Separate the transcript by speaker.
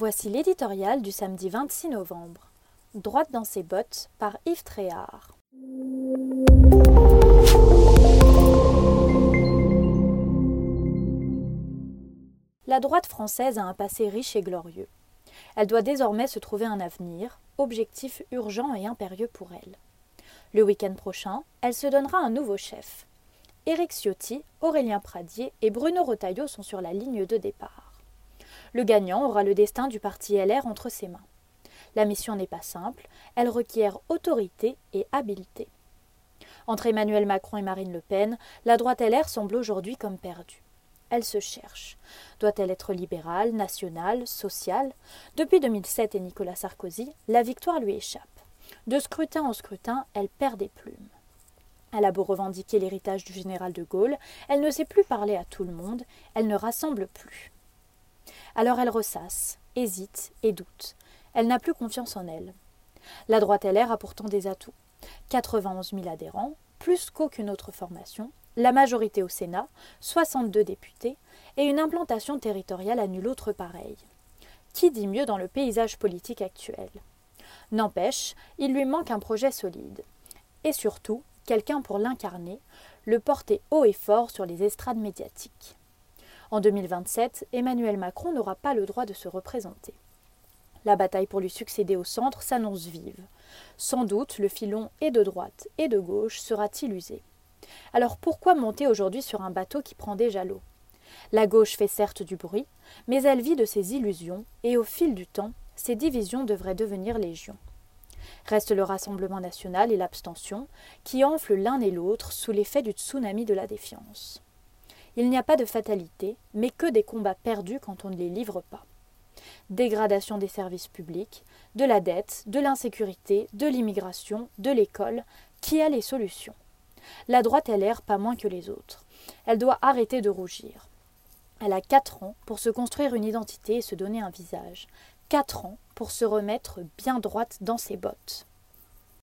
Speaker 1: Voici l'éditorial du samedi 26 novembre. Droite dans ses bottes par Yves Tréhard. La droite française a un passé riche et glorieux. Elle doit désormais se trouver un avenir, objectif urgent et impérieux pour elle. Le week-end prochain, elle se donnera un nouveau chef. Éric Ciotti, Aurélien Pradier et Bruno Retailleau sont sur la ligne de départ. Le gagnant aura le destin du parti LR entre ses mains. La mission n'est pas simple, elle requiert autorité et habileté. Entre Emmanuel Macron et Marine Le Pen, la droite LR semble aujourd'hui comme perdue. Elle se cherche. Doit-elle être libérale, nationale, sociale? Depuis 2007 et Nicolas Sarkozy, la victoire lui échappe. De scrutin en scrutin, elle perd des plumes. Elle a beau revendiquer l'héritage du général de Gaulle, elle ne sait plus parler à tout le monde, elle ne rassemble plus. Alors elle ressasse, hésite et doute. Elle n'a plus confiance en elle. La droite LR a pourtant des atouts. 91 000 adhérents, plus qu'aucune autre formation, la majorité au Sénat, 62 députés, et une implantation territoriale à nul autre pareille. Qui dit mieux dans le paysage politique actuel? N'empêche, il lui manque un projet solide. Et surtout, quelqu'un pour l'incarner, le porter haut et fort sur les estrades médiatiques. En 2027, Emmanuel Macron n'aura pas le droit de se représenter. La bataille pour lui succéder au centre s'annonce vive. Sans doute le filon et de droite et de gauche sera-t-il usé. Alors pourquoi monter aujourd'hui sur un bateau qui prend déjà l'eau La gauche fait certes du bruit, mais elle vit de ses illusions, et au fil du temps, ces divisions devraient devenir légion. Reste le Rassemblement national et l'abstention, qui enflent l'un et l'autre sous l'effet du tsunami de la défiance. Il n'y a pas de fatalité, mais que des combats perdus quand on ne les livre pas. Dégradation des services publics, de la dette, de l'insécurité, de l'immigration, de l'école, qui a les solutions? La droite a l'air pas moins que les autres. Elle doit arrêter de rougir. Elle a quatre ans pour se construire une identité et se donner un visage. Quatre ans pour se remettre bien droite dans ses bottes.